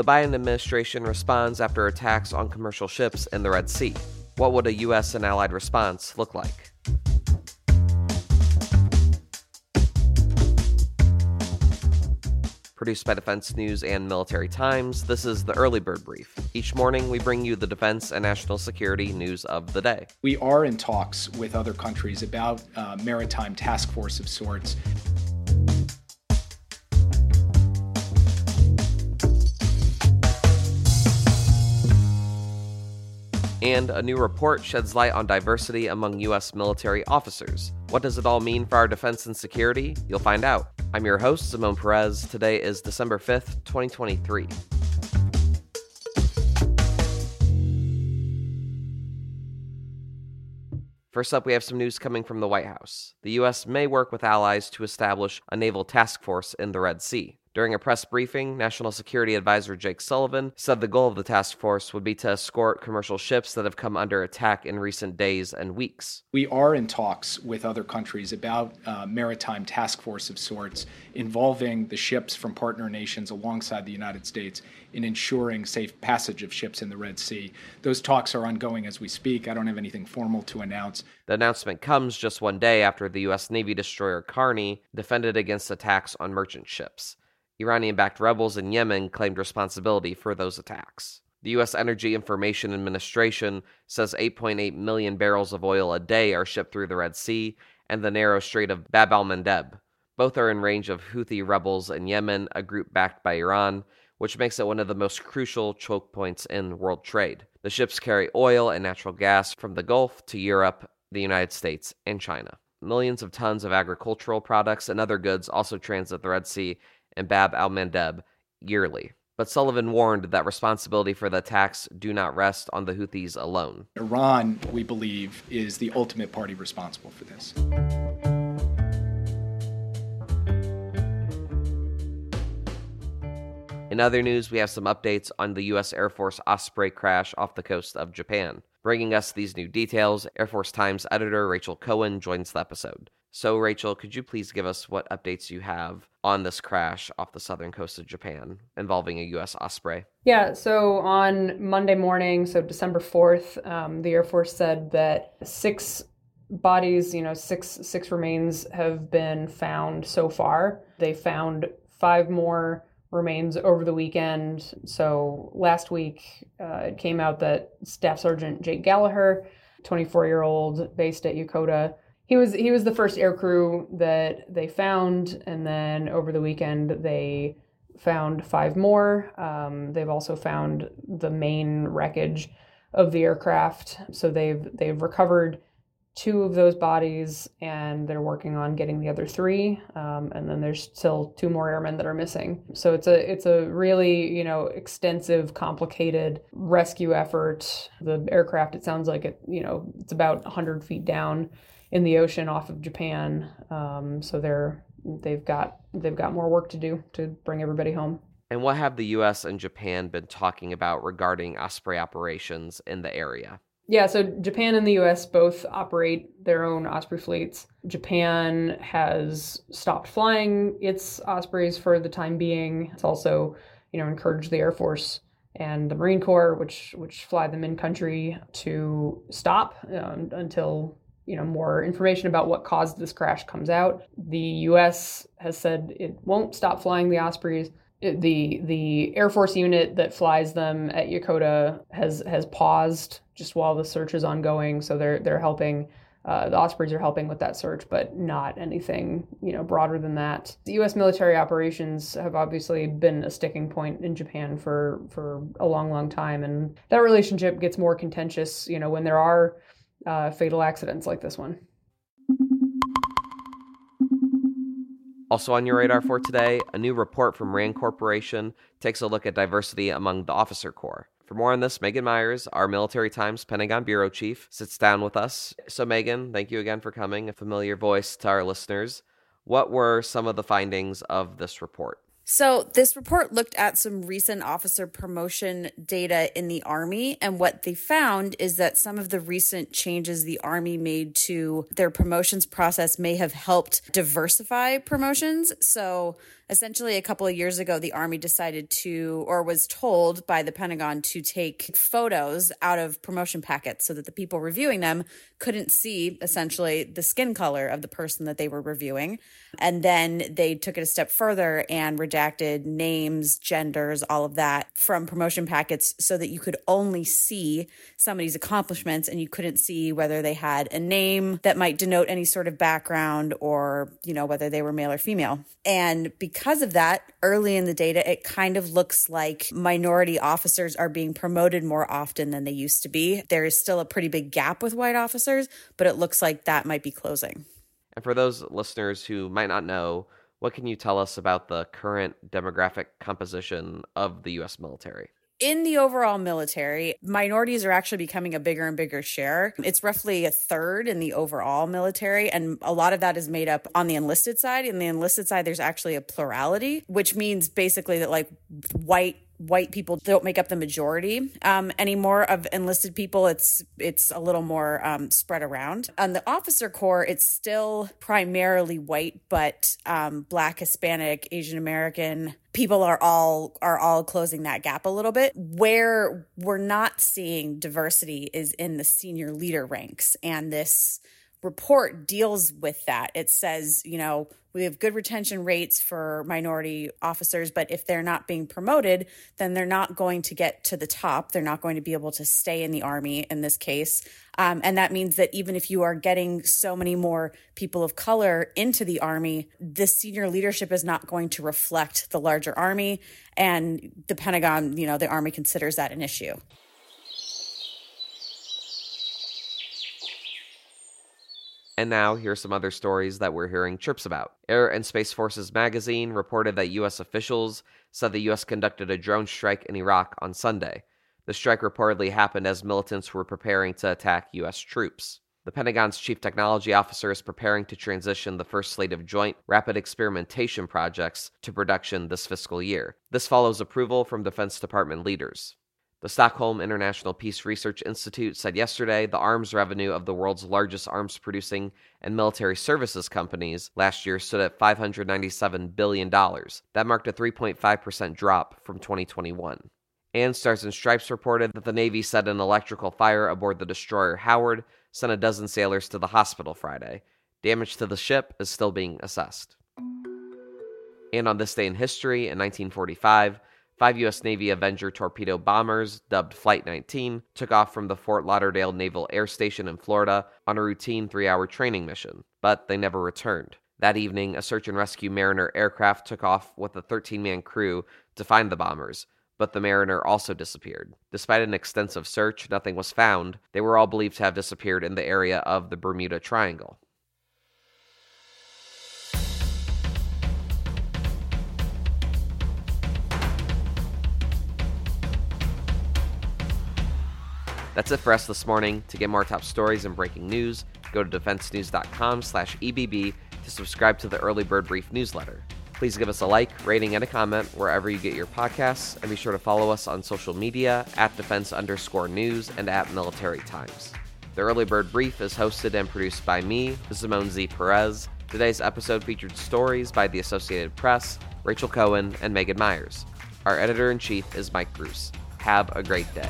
The Biden administration responds after attacks on commercial ships in the Red Sea. What would a U.S. and allied response look like? Produced by Defense News and Military Times, this is the Early Bird Brief. Each morning, we bring you the defense and national security news of the day. We are in talks with other countries about uh, maritime task force of sorts. And a new report sheds light on diversity among U.S. military officers. What does it all mean for our defense and security? You'll find out. I'm your host, Simone Perez. Today is December 5th, 2023. First up, we have some news coming from the White House. The U.S. may work with allies to establish a naval task force in the Red Sea. During a press briefing, National Security Advisor Jake Sullivan said the goal of the task force would be to escort commercial ships that have come under attack in recent days and weeks. We are in talks with other countries about uh, maritime task force of sorts involving the ships from partner nations alongside the United States in ensuring safe passage of ships in the Red Sea. Those talks are ongoing as we speak. I don't have anything formal to announce. The announcement comes just one day after the U.S. Navy destroyer Carney defended against attacks on merchant ships. Iranian backed rebels in Yemen claimed responsibility for those attacks. The U.S. Energy Information Administration says 8.8 million barrels of oil a day are shipped through the Red Sea and the narrow Strait of Bab al Mandeb. Both are in range of Houthi rebels in Yemen, a group backed by Iran, which makes it one of the most crucial choke points in world trade. The ships carry oil and natural gas from the Gulf to Europe, the United States, and China. Millions of tons of agricultural products and other goods also transit the Red Sea and Bab al Mandeb yearly. But Sullivan warned that responsibility for the attacks do not rest on the Houthis alone. Iran, we believe, is the ultimate party responsible for this. In other news, we have some updates on the U.S. Air Force Osprey crash off the coast of Japan. Bringing us these new details, Air Force Times editor Rachel Cohen joins the episode. So, Rachel, could you please give us what updates you have on this crash off the southern coast of Japan involving a U.S. Osprey? Yeah, so on Monday morning, so December 4th, um, the Air Force said that six bodies, you know, six six remains have been found so far. They found five more remains over the weekend. So last week, uh, it came out that Staff Sergeant Jake Gallagher, 24 year old, based at Yokota, he was he was the first air crew that they found, and then over the weekend they found five more. Um, they've also found the main wreckage of the aircraft, so they've they've recovered two of those bodies, and they're working on getting the other three. Um, and then there's still two more airmen that are missing. So it's a it's a really you know extensive, complicated rescue effort. The aircraft, it sounds like it you know it's about 100 feet down in the ocean off of Japan. Um, so they're they've got they've got more work to do to bring everybody home. And what have the U.S. and Japan been talking about regarding Osprey operations in the area? Yeah, so Japan and the US both operate their own Osprey fleets. Japan has stopped flying its Ospreys for the time being. It's also, you know, encouraged the Air Force and the Marine Corps, which which fly them in country, to stop um, until you know more information about what caused this crash comes out. The U.S. has said it won't stop flying the Ospreys. The the Air Force unit that flies them at Yokota has has paused just while the search is ongoing. So they're they're helping. Uh, the Ospreys are helping with that search, but not anything you know broader than that. The U.S. military operations have obviously been a sticking point in Japan for for a long, long time, and that relationship gets more contentious. You know when there are uh, fatal accidents like this one. Also on your radar for today, a new report from RAND Corporation takes a look at diversity among the officer corps. For more on this, Meghann Myers, our Military Times Pentagon Bureau Chief, sits down with us. So, Meghann, thank you again for coming, a familiar voice to our listeners. What were some of the findings of this report? So, this report looked at some recent officer promotion data in the Army, and what they found is that some of the recent changes the Army made to their promotions process may have helped diversify promotions. So, Essentially, a couple of years ago, the Army decided to, or was told by the Pentagon to take photos out of promotion packets so that the people reviewing them couldn't see essentially the skin color of the person that they were reviewing. And then they took it a step further and redacted names, genders, all of that from promotion packets so that you could only see somebody's accomplishments and you couldn't see whether they had a name that might denote any sort of background or, you know, whether they were male or female. And because of that, early in the data, it kind of looks like minority officers are being promoted more often than they used to be. There is still a pretty big gap with white officers, but it looks like that might be closing. And for those listeners who might not know, what can you tell us about the current demographic composition of the US military? In the overall military, minorities are actually becoming a bigger and bigger share. It's roughly a third in the overall military, and a lot of that is made up on the enlisted side. In the enlisted side, there's actually a plurality, which means basically that like white white people don't make up the majority um, anymore of enlisted people. It's it's a little more um, spread around. On the officer corps, it's still primarily white, but um, Black, Hispanic, Asian American people are all are all closing that gap a little bit. Where we're not seeing diversity is in the senior leader ranks, and this report deals with that. It says, you know, we have good retention rates for minority officers, but if they're not being promoted, then they're not going to get to the top. They're not going to be able to stay in the Army in this case. Um, and that means that even if you are getting so many more people of color into the Army, the senior leadership is not going to reflect the larger Army. And the Pentagon, you know, the Army considers that an issue. And now, here's some other stories that we're hearing chirps about. Air and Space Forces magazine reported that U.S. officials said the U.S. conducted a drone strike in Iraq on Sunday. The strike reportedly happened as militants were preparing to attack U.S. troops. The Pentagon's chief technology officer is preparing to transition the first slate of joint rapid experimentation projects to production this fiscal year. This follows approval from Defense Department leaders. The Stockholm International Peace Research Institute said yesterday the arms revenue of the world's largest arms producing and military services companies last year stood at $597 billion. That marked a 3.5% drop from 2021. And Stars and Stripes reported that the Navy set an electrical fire aboard the destroyer Howard, sent a dozen sailors to the hospital Friday. Damage to the ship is still being assessed. And on this day in history, in 1945, Five U.S. Navy Avenger torpedo bombers, dubbed Flight 19, took off from the Fort Lauderdale Naval Air Station in Florida on a routine three hour training mission, but they never returned. That evening, a search and rescue Mariner aircraft took off with a 13 man crew to find the bombers, but the Mariner also disappeared. Despite an extensive search, nothing was found. They were all believed to have disappeared in the area of the Bermuda Triangle. That's it for us this morning. To get more top stories and breaking news, go to defensenews.com slash EBB to subscribe to the Early Bird Brief newsletter. Please give us a like, rating, and a comment wherever you get your podcasts, and be sure to follow us on social media at defense underscore news and at military times. The Early Bird Brief is hosted and produced by me, Simone Z. Perez. Today's episode featured stories by the Associated Press, Rachel Cohen, and Meghann Myers. Our editor in chief is Mike Gruss. Have a great day.